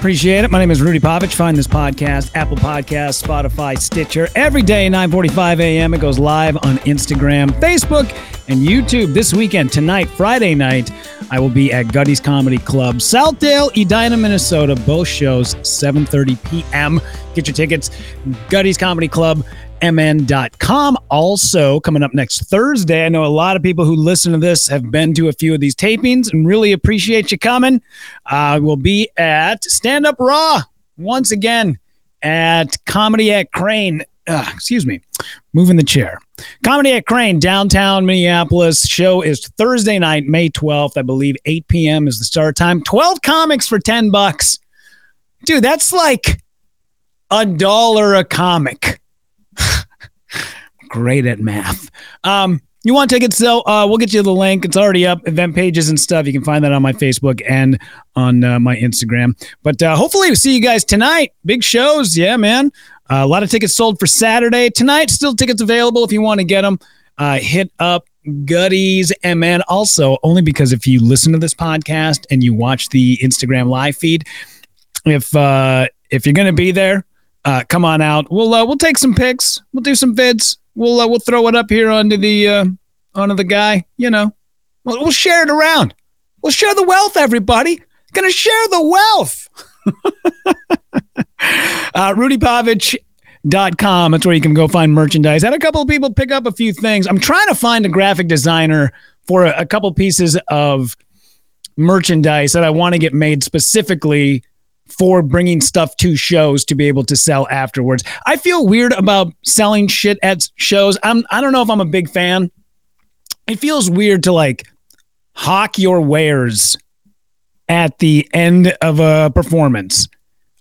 Appreciate it. My name is Rudy Pavich. Find this podcast, Apple Podcasts, Spotify, Stitcher, every day, 9.45 a.m. It goes live on Instagram, Facebook, and YouTube this weekend. Tonight, Friday night, I will be at Gutty's Comedy Club, Southdale, Edina, Minnesota. Both shows, 7.30 p.m. Get your tickets, Gutty's Comedy Club, mn.com. Also, coming up next Thursday, I know a lot of people who listen to this have been to a few of these tapings and really appreciate you coming. I will be at Stand Up Raw once again at Comedy at Crane. Uh, excuse me, moving the chair. Comedy at Crane, downtown Minneapolis. Show is Thursday night, May 12th. I believe 8 p.m. is the start time. 12 comics for 10 bucks. Dude, that's like a dollar a comic great at math. Um, you want tickets? So uh, we'll get you the link. It's already up, event pages and stuff. You can find that on my Facebook and on uh, my Instagram. But uh, hopefully, we'll see you guys tonight. Big shows, yeah, man. Uh, a lot of tickets sold for Saturday tonight. Still tickets available if you want to get them. Uh, hit up Gutties man, Also, only because if you listen to this podcast and you watch the Instagram live feed, if uh, if you're gonna be there, uh, come on out. We'll we'll take some pics. We'll do some vids. We'll uh, we'll throw it up here onto the uh, onto the guy. You know, we'll, we'll share it around. We'll share the wealth. Everybody gonna share the wealth. uh, RudyPavich.com. That's where you can go find merchandise. Had a couple of people pick up a few things. I'm trying to find a graphic designer for a, a couple pieces of merchandise that I want to get made specifically for bringing stuff to shows to be able to sell afterwards. I feel weird about selling shit at shows. I'm I don't know if I'm a big fan. It feels weird to like hawk your wares at the end of a performance.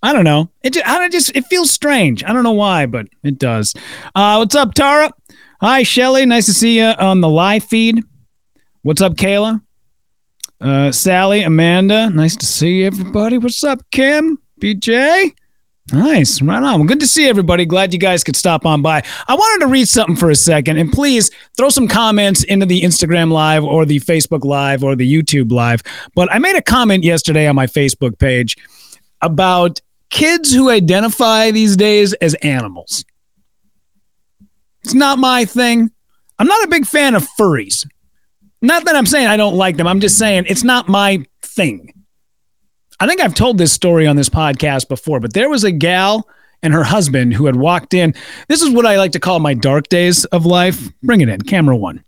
I don't know. It just, I just it feels strange. I don't know why, but it does. Uh, what's up, Tara? Hi, Shelly. Nice to see you on the live feed. What's up, Kayla? Uh, Sally, Amanda, nice to see everybody. What's up, Kim? BJ? Nice. Right on. Well, good to see everybody. Glad you guys could stop on by. I wanted to read something for a second, and please throw some comments into the Instagram Live or the Facebook Live or the YouTube Live. But I made a comment yesterday on my Facebook page about kids who identify these days as animals. It's not my thing. I'm not a big fan of furries. Not that I'm saying I don't like them. I'm just saying it's not my thing. I think I've told this story on this podcast before, but there was a gal and her husband who had walked in. This is what I like to call my dark days of life. Bring it in, camera one.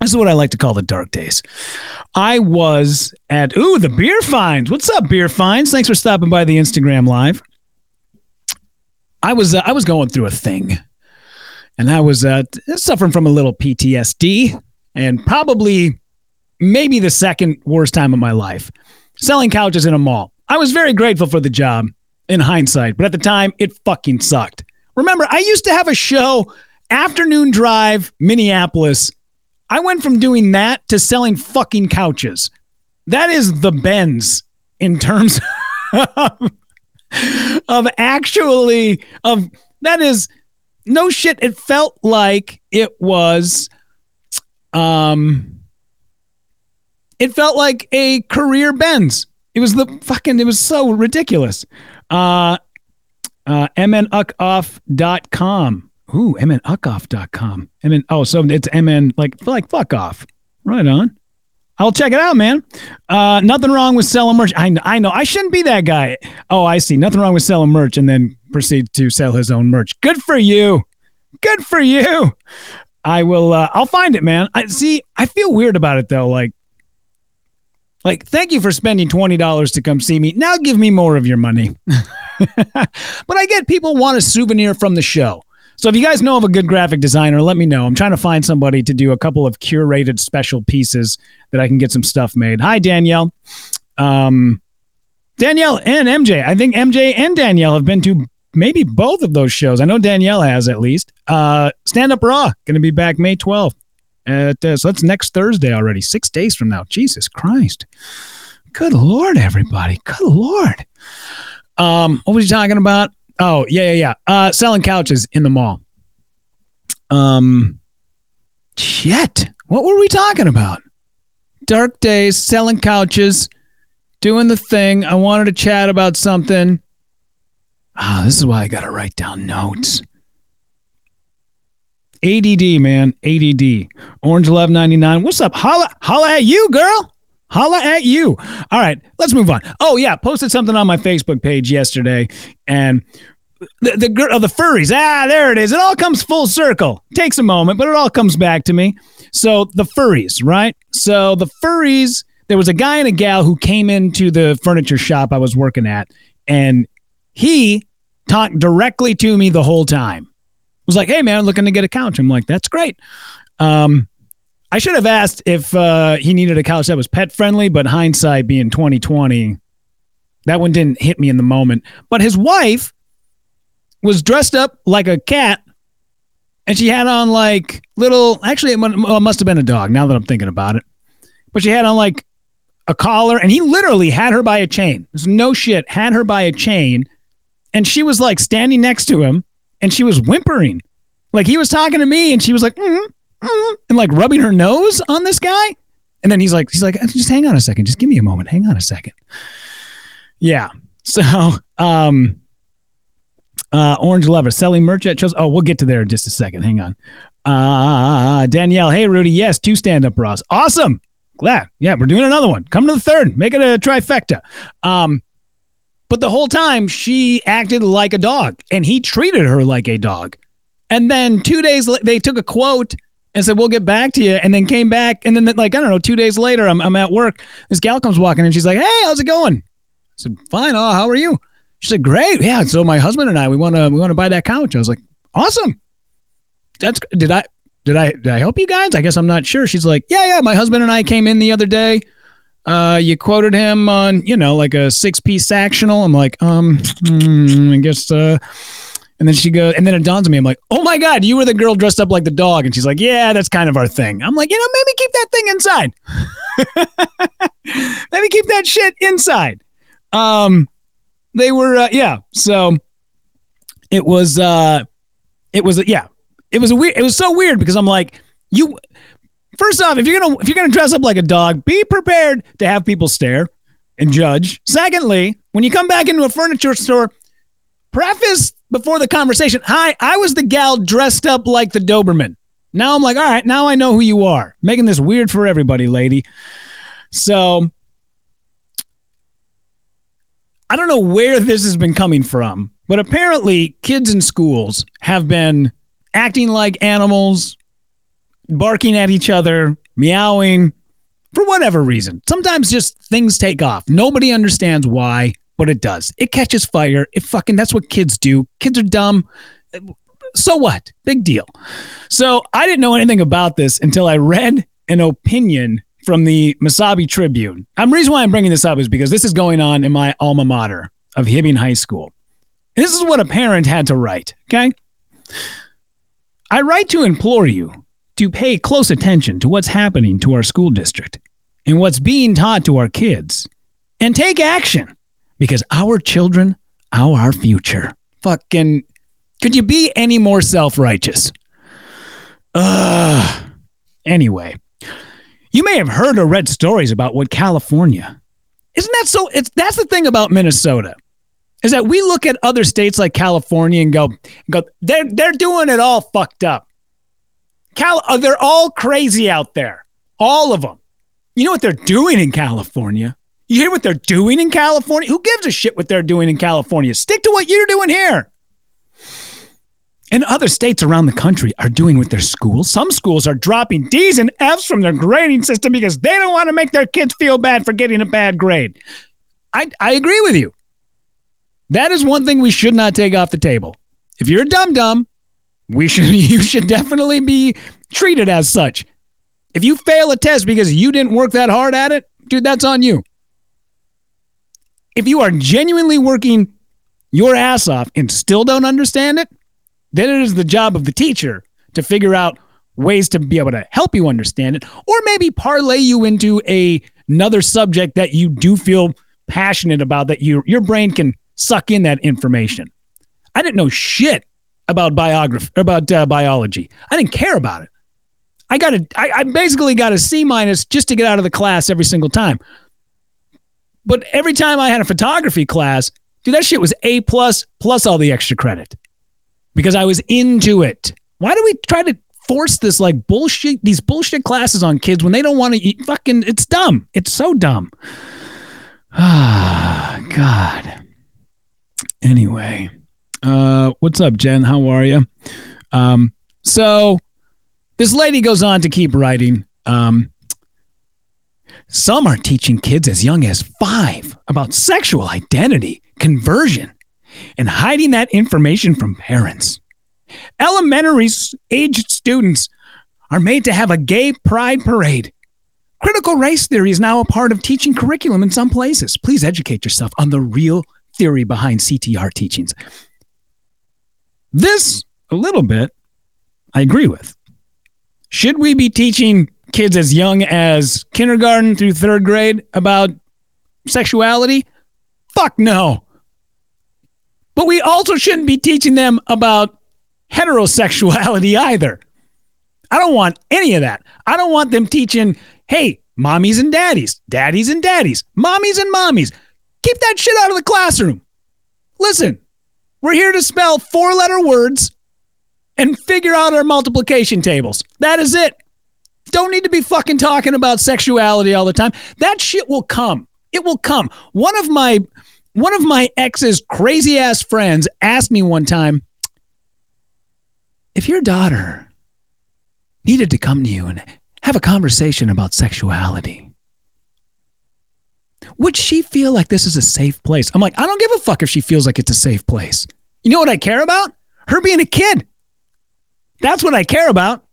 This is what I like to call the dark days. I was at ooh the beer finds. What's up, beer finds? Thanks for stopping by the Instagram live. I was uh, I was going through a thing, and I was uh, suffering from a little PTSD and probably maybe the second worst time of my life selling couches in a mall. I was very grateful for the job in hindsight, but at the time, it fucking sucked. Remember, I used to have a show, Afternoon Drive, Minneapolis. I went from doing that to selling fucking couches. That is the bends in terms of, of actually of that is no shit. It felt like it was um it felt like a career bends. It was the fucking it was so ridiculous. Uh uh mnuckoff.com. Ooh, mnuckoff.com. MN oh, so it's mn like like fuck off. Right on. I'll check it out, man. Uh, nothing wrong with selling merch. I, I know I shouldn't be that guy. Oh, I see. Nothing wrong with selling merch and then proceed to sell his own merch. Good for you. Good for you. I will. Uh, I'll find it, man. I see. I feel weird about it though. Like, like, thank you for spending twenty dollars to come see me. Now give me more of your money. but I get people want a souvenir from the show. So if you guys know of a good graphic designer, let me know. I'm trying to find somebody to do a couple of curated special pieces that I can get some stuff made. Hi, Danielle. Um, Danielle and MJ. I think MJ and Danielle have been to maybe both of those shows. I know Danielle has at least. Uh, Stand Up Raw going to be back May 12th. At, uh, so that's next Thursday already, six days from now. Jesus Christ. Good Lord, everybody. Good Lord. Um, what was you talking about? Oh, yeah, yeah, yeah. Uh, selling couches in the mall. Um, shit. What were we talking about? Dark days, selling couches, doing the thing. I wanted to chat about something. Ah, this is why I got to write down notes. ADD, man. ADD. Orange 1199. What's up? Holla, holla at you, girl. Holla at you. All right, let's move on. Oh, yeah. Posted something on my Facebook page yesterday and the, the girl, oh, the furries. Ah, there it is. It all comes full circle. Takes a moment, but it all comes back to me. So the furries, right? So the furries, there was a guy and a gal who came into the furniture shop I was working at, and he talked directly to me the whole time. Was like, "Hey, man, looking to get a couch." I'm like, "That's great." Um, I should have asked if uh, he needed a couch that was pet friendly, but hindsight being 2020, that one didn't hit me in the moment. But his wife was dressed up like a cat and she had on like little actually it must have been a dog now that i'm thinking about it but she had on like a collar and he literally had her by a chain there's no shit had her by a chain and she was like standing next to him and she was whimpering like he was talking to me and she was like mm, mm, and like rubbing her nose on this guy and then he's like he's like just hang on a second just give me a moment hang on a second yeah so um uh, Orange Lover selling merch at shows. Oh, we'll get to there in just a second. Hang on. Uh, Danielle, hey Rudy, yes, two stand up raws. Awesome. Glad. Yeah, we're doing another one. Come to the third. Make it a trifecta. Um, but the whole time she acted like a dog, and he treated her like a dog. And then two days they took a quote and said, "We'll get back to you," and then came back, and then like I don't know, two days later, I'm I'm at work. This gal comes walking, and she's like, "Hey, how's it going?" I said, "Fine. Oh, how are you?" She said, "Great, yeah." So my husband and I, we want to, we want to buy that couch. I was like, "Awesome." That's did I did I did I help you guys? I guess I'm not sure. She's like, "Yeah, yeah." My husband and I came in the other day. Uh, you quoted him on, you know, like a six piece sectional. I'm like, um, hmm, I guess. Uh, and then she goes, and then it dawns on me. I'm like, oh my god, you were the girl dressed up like the dog. And she's like, yeah, that's kind of our thing. I'm like, you know, maybe keep that thing inside. maybe keep that shit inside. Um, they were uh, yeah. So it was uh it was yeah. It was a weird it was so weird because I'm like you first off if you're to if you're to dress up like a dog, be prepared to have people stare and judge. Secondly, when you come back into a furniture store, preface before the conversation, "Hi, I was the gal dressed up like the Doberman." Now I'm like, "All right, now I know who you are." Making this weird for everybody, lady. So, I don't know where this has been coming from, but apparently kids in schools have been acting like animals, barking at each other, meowing for whatever reason. Sometimes just things take off. Nobody understands why, but it does. It catches fire. It fucking, that's what kids do. Kids are dumb. So what? Big deal. So I didn't know anything about this until I read an opinion from the Mesabi Tribune. The reason why I'm bringing this up is because this is going on in my alma mater of Hibbing High School. This is what a parent had to write, okay? I write to implore you to pay close attention to what's happening to our school district and what's being taught to our kids and take action because our children are our future. Fucking, could you be any more self righteous? Ugh. Anyway, you may have heard or read stories about what California. Isn't that so? It's that's the thing about Minnesota. Is that we look at other states like California and go, go they're they're doing it all fucked up. Cal, uh, they're all crazy out there, all of them. You know what they're doing in California? You hear what they're doing in California? Who gives a shit what they're doing in California? Stick to what you're doing here. And other states around the country are doing with their schools. Some schools are dropping D's and F's from their grading system because they don't want to make their kids feel bad for getting a bad grade. I, I agree with you. That is one thing we should not take off the table. If you're a dum dum, we should you should definitely be treated as such. If you fail a test because you didn't work that hard at it, dude, that's on you. If you are genuinely working your ass off and still don't understand it, then it is the job of the teacher to figure out ways to be able to help you understand it or maybe parlay you into a another subject that you do feel passionate about that you your brain can suck in that information. I didn't know shit about biography about uh, biology. I didn't care about it. I got a I, I basically got a C minus just to get out of the class every single time. But every time I had a photography class, dude, that shit was A plus plus all the extra credit because I was into it. Why do we try to force this like bullshit these bullshit classes on kids when they don't want to eat fucking it's dumb. It's so dumb. Ah, God. Anyway, uh what's up, Jen? How are you? Um so this lady goes on to keep writing. Um some are teaching kids as young as 5 about sexual identity, conversion, and hiding that information from parents. Elementary aged students are made to have a gay pride parade. Critical race theory is now a part of teaching curriculum in some places. Please educate yourself on the real theory behind CTR teachings. This, a little bit, I agree with. Should we be teaching kids as young as kindergarten through third grade about sexuality? Fuck no. But we also shouldn't be teaching them about heterosexuality either. I don't want any of that. I don't want them teaching, hey, mommies and daddies, daddies and daddies, mommies and mommies. Keep that shit out of the classroom. Listen, we're here to spell four letter words and figure out our multiplication tables. That is it. Don't need to be fucking talking about sexuality all the time. That shit will come. It will come. One of my one of my ex's crazy ass friends asked me one time, if your daughter needed to come to you and have a conversation about sexuality, would she feel like this is a safe place? I'm like, I don't give a fuck if she feels like it's a safe place. You know what I care about? Her being a kid. That's what I care about.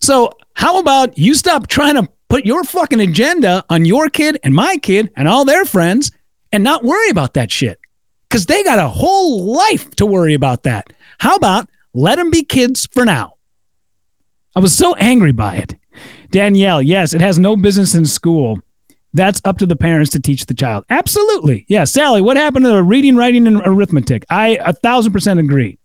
So, how about you stop trying to put your fucking agenda on your kid and my kid and all their friends and not worry about that shit? Because they got a whole life to worry about that. How about let them be kids for now? I was so angry by it. Danielle, yes, it has no business in school. That's up to the parents to teach the child. Absolutely. Yeah. Sally, what happened to the reading, writing, and arithmetic? I a thousand percent agree.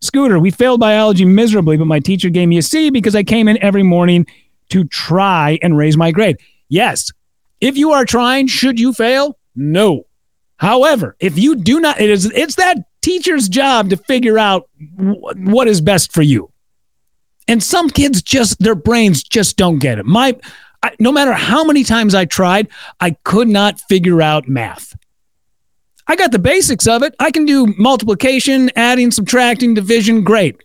Scooter, we failed biology miserably, but my teacher gave me a C because I came in every morning to try and raise my grade. Yes. If you are trying, should you fail? No. However, if you do not, it is it's that teacher's job to figure out w- what is best for you. And some kids just their brains just don't get it. My I, no matter how many times I tried, I could not figure out math. I got the basics of it. I can do multiplication, adding, subtracting, division, great.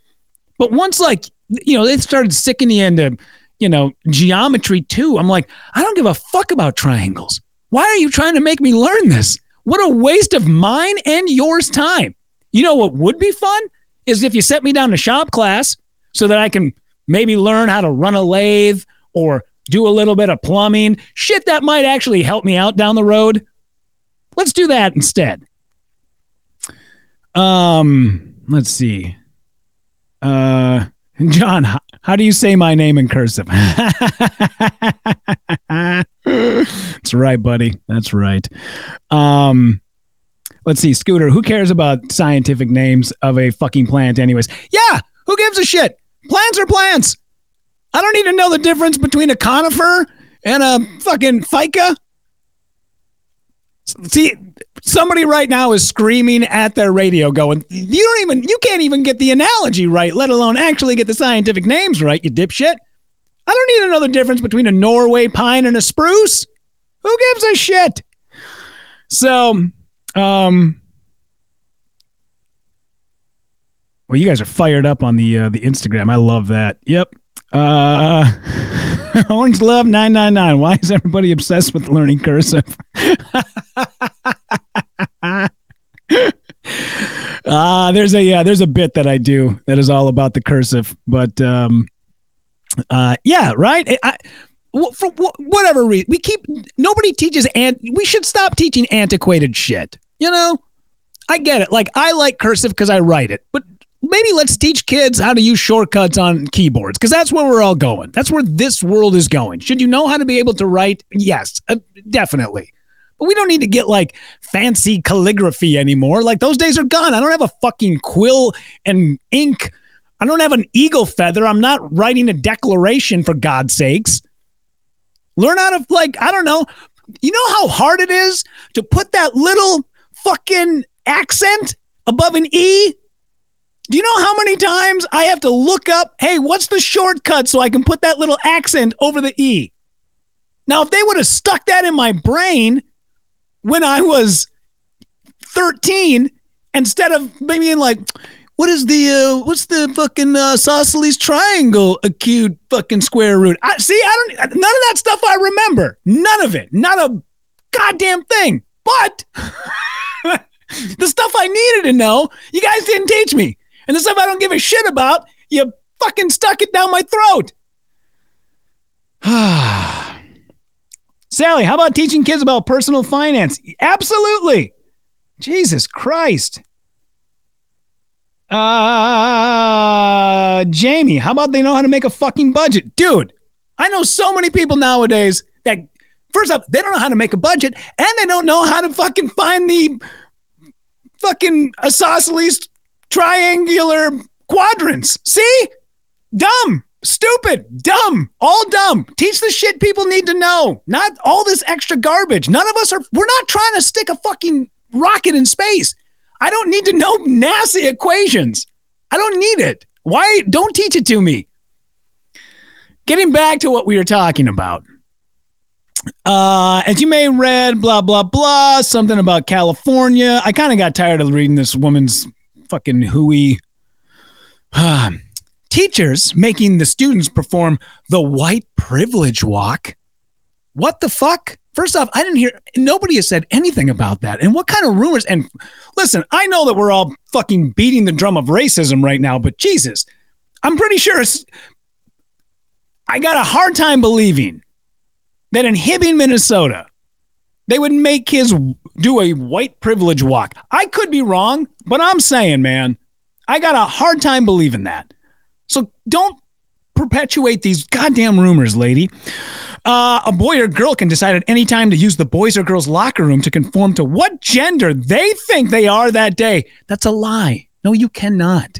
But once like, you know, they started sicking me into, you know, geometry too. I'm like, I don't give a fuck about triangles. Why are you trying to make me learn this? What a waste of mine and yours time. You know what would be fun is if you set me down to shop class so that I can maybe learn how to run a lathe or do a little bit of plumbing, shit that might actually help me out down the road. Let's do that instead. Um, let's see. Uh, John, how, how do you say my name in cursive? That's right, buddy. That's right. Um, let's see, Scooter. Who cares about scientific names of a fucking plant, anyways? Yeah, who gives a shit? Plants are plants. I don't need to know the difference between a conifer and a fucking ficus. See, somebody right now is screaming at their radio, going, "You don't even, you can't even get the analogy right, let alone actually get the scientific names right, you dipshit." I don't need to know the difference between a Norway pine and a spruce. Who gives a shit? So, um, well, you guys are fired up on the uh, the Instagram. I love that. Yep. Uh, Orange Love nine nine nine. Why is everybody obsessed with learning cursive? uh there's a yeah, there's a bit that I do that is all about the cursive, but um, uh, yeah, right. I, for whatever reason, we keep nobody teaches and we should stop teaching antiquated shit. You know, I get it. Like I like cursive because I write it, but maybe let's teach kids how to use shortcuts on keyboards because that's where we're all going. That's where this world is going. Should you know how to be able to write? Yes, uh, definitely. But we don't need to get like fancy calligraphy anymore. Like those days are gone. I don't have a fucking quill and ink. I don't have an eagle feather. I'm not writing a declaration for God's sakes. Learn how to like, I don't know. You know how hard it is to put that little fucking accent above an E? Do you know how many times I have to look up, hey, what's the shortcut so I can put that little accent over the E? Now, if they would have stuck that in my brain when I was 13, instead of maybe being like, what is the uh, what's the fucking uh, isosceles triangle acute fucking square root? I see. I don't. None of that stuff I remember. None of it. Not a goddamn thing. But the stuff I needed to know, you guys didn't teach me. And the stuff I don't give a shit about, you fucking stuck it down my throat. Sally, how about teaching kids about personal finance? Absolutely. Jesus Christ. Uh, Jamie, how about they know how to make a fucking budget? Dude, I know so many people nowadays that, first off, they don't know how to make a budget and they don't know how to fucking find the fucking isosceles triangular quadrants. See? Dumb, stupid, dumb, all dumb. Teach the shit people need to know, not all this extra garbage. None of us are, we're not trying to stick a fucking rocket in space. I don't need to know NASA equations. I don't need it. Why? Don't teach it to me. Getting back to what we were talking about. Uh, as you may read, blah, blah, blah, something about California. I kind of got tired of reading this woman's fucking hooey. Ah, teachers making the students perform the white privilege walk. What the fuck? First off, I didn't hear nobody has said anything about that. And what kind of rumors? And listen, I know that we're all fucking beating the drum of racism right now, but Jesus, I'm pretty sure it's. I got a hard time believing that in Hibbing, Minnesota, they would make kids do a white privilege walk. I could be wrong, but I'm saying, man, I got a hard time believing that. So don't perpetuate these goddamn rumors, lady. Uh, a boy or girl can decide at any time to use the boys or girls locker room to conform to what gender they think they are that day. That's a lie. No, you cannot.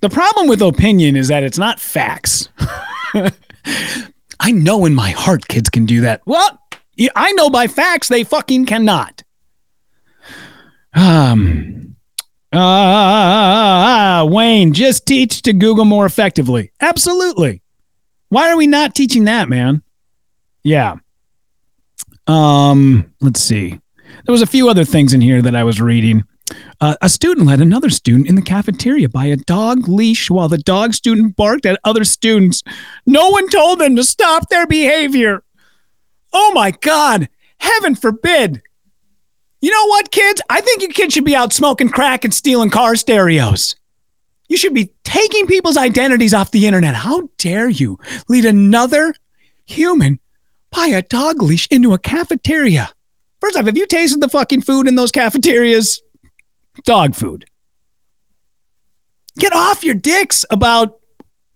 The problem with opinion is that it's not facts. I know in my heart kids can do that. Well, I know by facts they fucking cannot. Um, uh, Wayne, just teach to Google more effectively. Absolutely. Why are we not teaching that, man? Yeah. Um, let's see. There was a few other things in here that I was reading. Uh, a student led another student in the cafeteria by a dog leash while the dog student barked at other students. No one told them to stop their behavior. Oh my God. Heaven forbid. You know what, kids? I think you kids should be out smoking crack and stealing car stereos. You should be taking people's identities off the internet. How dare you lead another human by a dog leash into a cafeteria? First off, have you tasted the fucking food in those cafeterias? Dog food. Get off your dicks about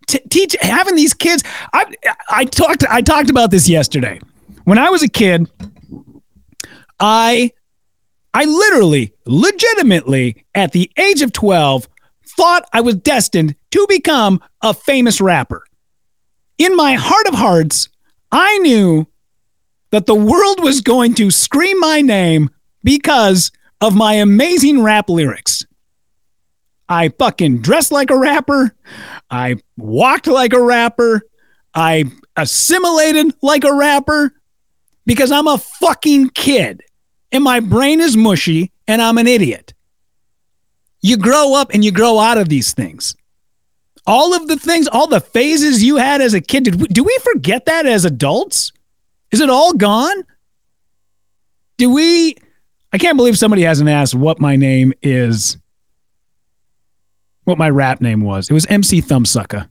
t- teach having these kids. I I talked I talked about this yesterday. When I was a kid, I I literally, legitimately, at the age of 12, thought I was destined to become a famous rapper. In my heart of hearts, I knew that the world was going to scream my name because of my amazing rap lyrics. I fucking dressed like a rapper. I walked like a rapper. I assimilated like a rapper because I'm a fucking kid and my brain is mushy and I'm an idiot. You grow up and you grow out of these things. All of the things, all the phases you had as a kid, did we, do we forget that as adults? Is it all gone? Do we? I can't believe somebody hasn't asked what my name is, what my rap name was. It was MC Thumbsucker.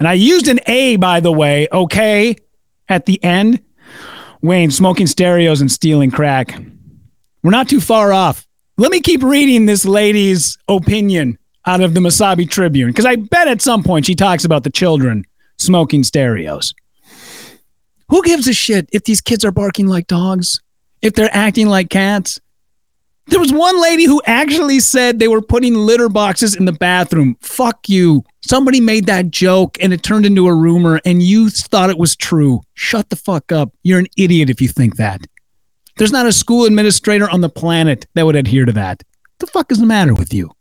And I used an A, by the way, okay, at the end. Wayne, smoking stereos and stealing crack. We're not too far off. Let me keep reading this lady's opinion out of the Mesabi Tribune because I bet at some point she talks about the children smoking stereos. Who gives a shit if these kids are barking like dogs? If they're acting like cats? There was one lady who actually said they were putting litter boxes in the bathroom. Fuck you. Somebody made that joke and it turned into a rumor and you thought it was true. Shut the fuck up. You're an idiot if you think that. There's not a school administrator on the planet that would adhere to that. The fuck is the matter with you?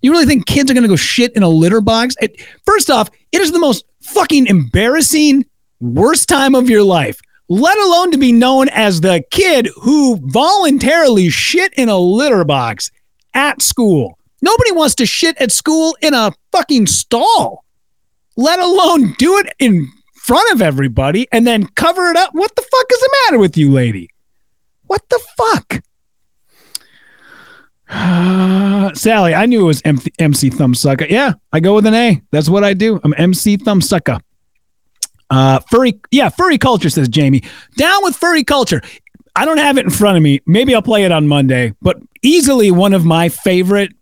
You really think kids are going to go shit in a litter box? It, first off, it is the most fucking embarrassing, worst time of your life let alone to be known as the kid who voluntarily shit in a litter box at school. Nobody wants to shit at school in a fucking stall, let alone do it in front of everybody and then cover it up. What the fuck is the matter with you, lady? What the fuck? Sally, I knew it was MC Thumbsucker. Yeah, I go with an A. That's what I do. I'm MC Thumbsucker. Uh, furry, yeah, furry culture says Jamie. Down with furry culture. I don't have it in front of me. Maybe I'll play it on Monday, but easily one of my favorite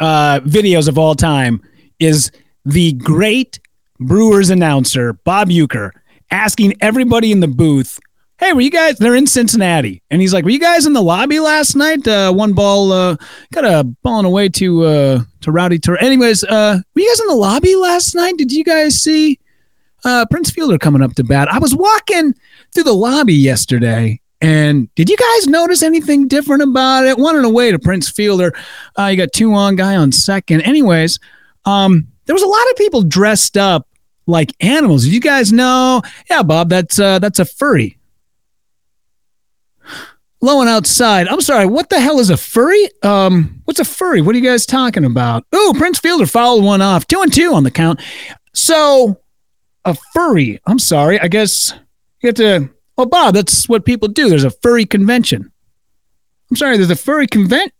uh, videos of all time is the great Brewers announcer Bob Uecker asking everybody in the booth, "Hey, were you guys? They're in Cincinnati, and he's like, were you guys in the lobby last night? Uh, one ball, uh, got a ball away to uh, to Rowdy Tour. Anyways, uh, were you guys in the lobby last night? Did you guys see?" Uh, Prince Fielder coming up to bat. I was walking through the lobby yesterday, and did you guys notice anything different about it? One and away to Prince Fielder. Uh, you got two on guy on second. Anyways, um, there was a lot of people dressed up like animals. You guys know? Yeah, Bob, that's uh, that's a furry. Low and outside. I'm sorry. What the hell is a furry? Um, what's a furry? What are you guys talking about? Ooh, Prince Fielder fouled one off. Two and two on the count. So a furry. I'm sorry. I guess you have to. Well, Bob, that's what people do. There's a furry convention. I'm sorry. There's a furry convent.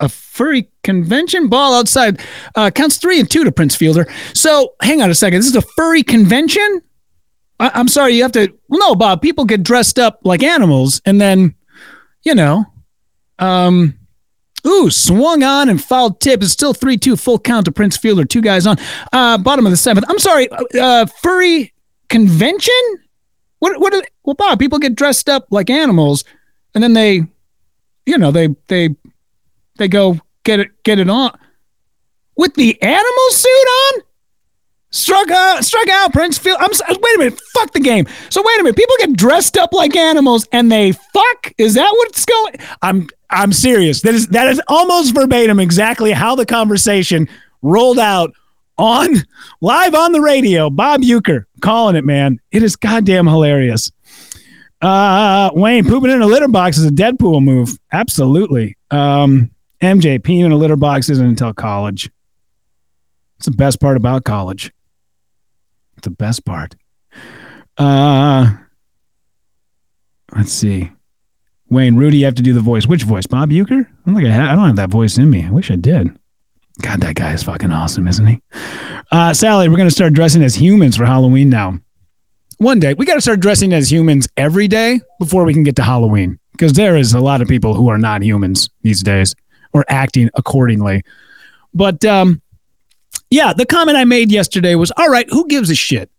A furry convention ball outside uh, counts three and two to Prince Fielder. So hang on a second. This is a furry convention. I- am sorry. You have to. No, Bob. People get dressed up like animals, and then, you know, um, Ooh, swung on and fouled tip. It's still 3 2 full count to Prince Fielder. Two guys on. Uh, bottom of the seventh. I'm sorry. Uh, furry convention? What, what, are, well, Bob, people get dressed up like animals and then they, you know, they, they, they go get it, get it on with the animal suit on? Struck out, struck out, Prince Field. I'm wait a minute, fuck the game. So wait a minute, people get dressed up like animals and they fuck. Is that what's going? I'm I'm serious. That is that is almost verbatim exactly how the conversation rolled out on live on the radio. Bob Uecker calling it, man. It is goddamn hilarious. Uh, Wayne pooping in a litter box is a Deadpool move. Absolutely. Um, MJ peeing in a litter box isn't until college. It's the best part about college. The best part. Uh, let's see. Wayne, Rudy, you have to do the voice. Which voice? Bob Uecker? I don't think I, have, I don't have that voice in me. I wish I did. God, that guy is fucking awesome, isn't he? Uh, Sally, we're going to start dressing as humans for Halloween now. One day, we got to start dressing as humans every day before we can get to Halloween because there is a lot of people who are not humans these days or acting accordingly. But um, yeah, the comment I made yesterday was all right, who gives a shit?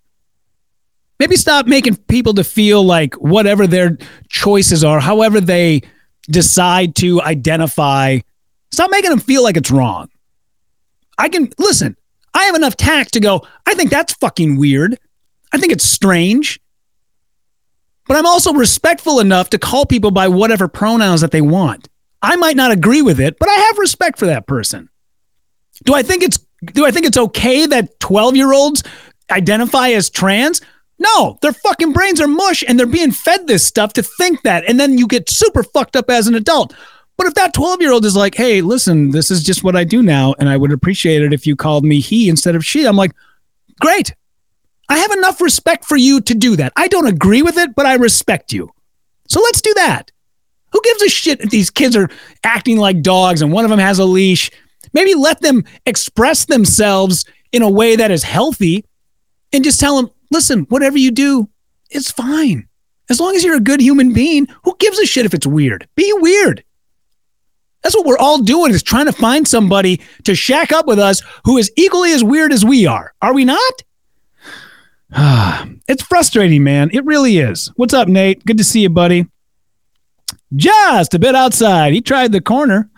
Maybe stop making people to feel like whatever their choices are, however they decide to identify, stop making them feel like it's wrong. I can listen, I have enough tact to go, I think that's fucking weird. I think it's strange. But I'm also respectful enough to call people by whatever pronouns that they want. I might not agree with it, but I have respect for that person. Do I think it's do I think it's okay that 12 year olds identify as trans? No, their fucking brains are mush and they're being fed this stuff to think that. And then you get super fucked up as an adult. But if that 12 year old is like, hey, listen, this is just what I do now, and I would appreciate it if you called me he instead of she, I'm like, great. I have enough respect for you to do that. I don't agree with it, but I respect you. So let's do that. Who gives a shit if these kids are acting like dogs and one of them has a leash? Maybe let them express themselves in a way that is healthy and just tell them, listen, whatever you do, it's fine. As long as you're a good human being, who gives a shit if it's weird? Be weird. That's what we're all doing is trying to find somebody to shack up with us who is equally as weird as we are. Are we not? it's frustrating, man. It really is. What's up, Nate? Good to see you, buddy. Just a bit outside. He tried the corner.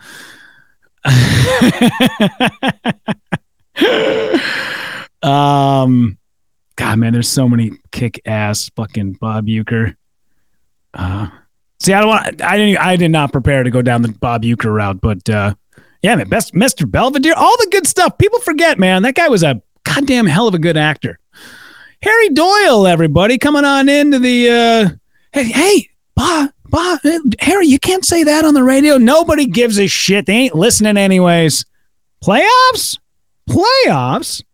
um, God, man, there's so many kick ass fucking Bob Uecker. Uh, see, I don't want. I didn't. I did not prepare to go down the Bob Uecker route, but uh, yeah, man, best Mr. Belvedere, all the good stuff. People forget, man. That guy was a goddamn hell of a good actor. Harry Doyle, everybody, coming on into the. Uh, hey, hey, Bob, Bob, Harry, you can't say that on the radio. Nobody gives a shit. They ain't listening anyways. Playoffs, playoffs.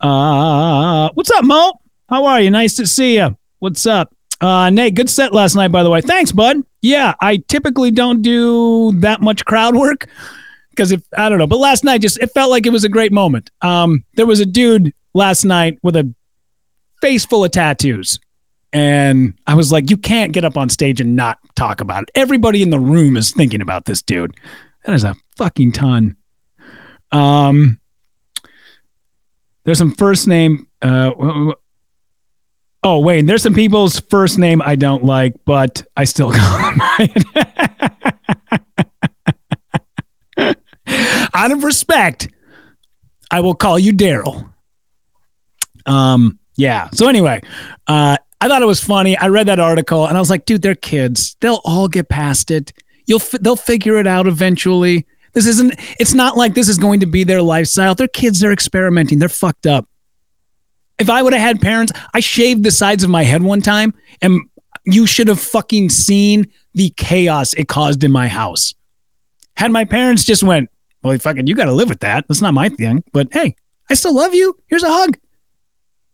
Uh, what's up, Mo? How are you? Nice to see you. What's up? Uh, Nate, good set last night, by the way. Thanks, bud. Yeah, I typically don't do that much crowd work because if I don't know, but last night just it felt like it was a great moment. Um, there was a dude last night with a face full of tattoos. And I was like, you can't get up on stage and not talk about it. Everybody in the room is thinking about this dude. That is a fucking ton. Um, there's some first name. Uh, oh wait, there's some people's first name I don't like, but I still call them. Out of respect, I will call you Daryl. Um, yeah. So anyway, uh, I thought it was funny. I read that article and I was like, dude, they're kids. They'll all get past it. You'll f- they'll figure it out eventually. This isn't. It's not like this is going to be their lifestyle. They're kids. They're experimenting. They're fucked up. If I would have had parents, I shaved the sides of my head one time, and you should have fucking seen the chaos it caused in my house. Had my parents just went, well, fucking, you got to live with that. That's not my thing. But hey, I still love you. Here's a hug.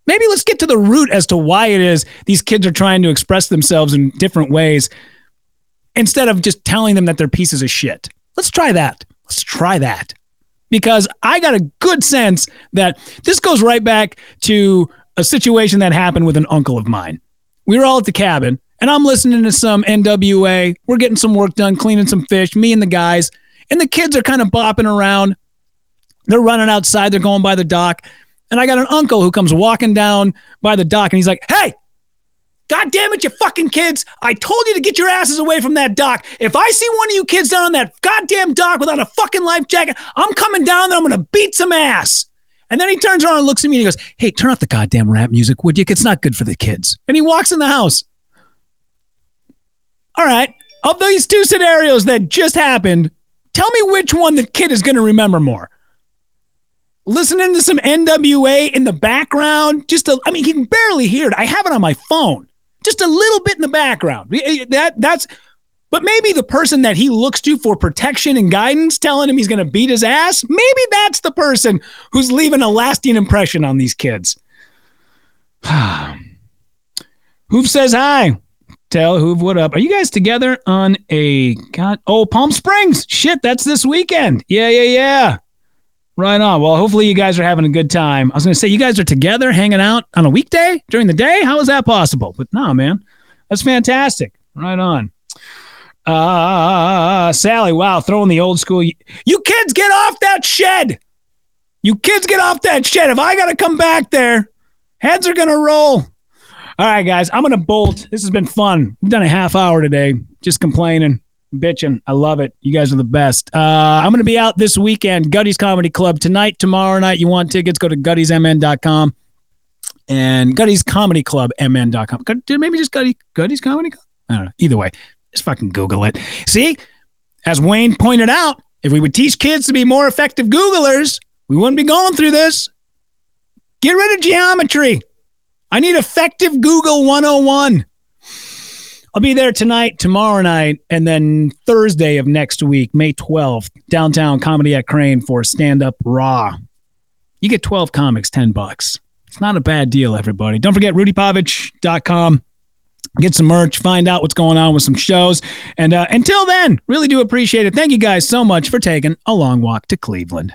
Maybe let's get to the root as to why it is these kids are trying to express themselves in different ways instead of just telling them that they're pieces of shit. Let's try that. Let's try that. Because I got a good sense that this goes right back to a situation that happened with an uncle of mine. We were all at the cabin and I'm listening to some NWA. We're getting some work done, cleaning some fish, me and the guys. And the kids are kind of bopping around. They're running outside, they're going by the dock. And I got an uncle who comes walking down by the dock and he's like, Hey, God damn it, you fucking kids. I told you to get your asses away from that dock. If I see one of you kids down on that goddamn dock without a fucking life jacket, I'm coming down there. I'm going to beat some ass. And then he turns around and looks at me and he goes, Hey, turn off the goddamn rap music, would you? It's not good for the kids. And he walks in the house. All right. Of these two scenarios that just happened, tell me which one the kid is going to remember more listening to some NWA in the background. Just a, I mean, he can barely hear it. I have it on my phone, just a little bit in the background. That that's, but maybe the person that he looks to for protection and guidance, telling him he's going to beat his ass, maybe that's the person who's leaving a lasting impression on these kids. Hoove says hi. Tell Hoove what up. Are you guys together on a God? Oh, Palm Springs. Shit, that's this weekend. Yeah, yeah, yeah. Right on. Well, hopefully you guys are having a good time. I was going to say you guys are together hanging out on a weekday during the day. How is that possible? But no, man, that's fantastic. Right on. Uh, Sally, wow, throwing the old school. You kids get off that shed. You kids get off that shed. If I got to come back there, heads are going to roll. All right, guys, I'm going to bolt. This has been fun. We've done a half hour today, just complaining bitching. I love it. You guys are the best. Uh, I'm going to be out this weekend, Gutty's Comedy Club tonight, tomorrow night. You want tickets? Go to guttysmn.com and Gutty's Comedy Club mn.com. Maybe just Gutty, Gutty's Comedy Club? I don't know. Either way, just fucking Google it. See, as Wayne pointed out, if we would teach kids to be more effective Googlers, we wouldn't be going through this. Get rid of geometry. I need effective Google 101. I'll be there tonight, tomorrow night, and then Thursday of next week, May 12th, downtown comedy at Crane for stand up raw. You get 12 comics, 10 bucks. It's not a bad deal, everybody. Don't forget rudypavich.com. Get some merch, find out what's going on with some shows. And uh, until then, really do appreciate it. Thank you guys so much for taking a long walk to Cleveland.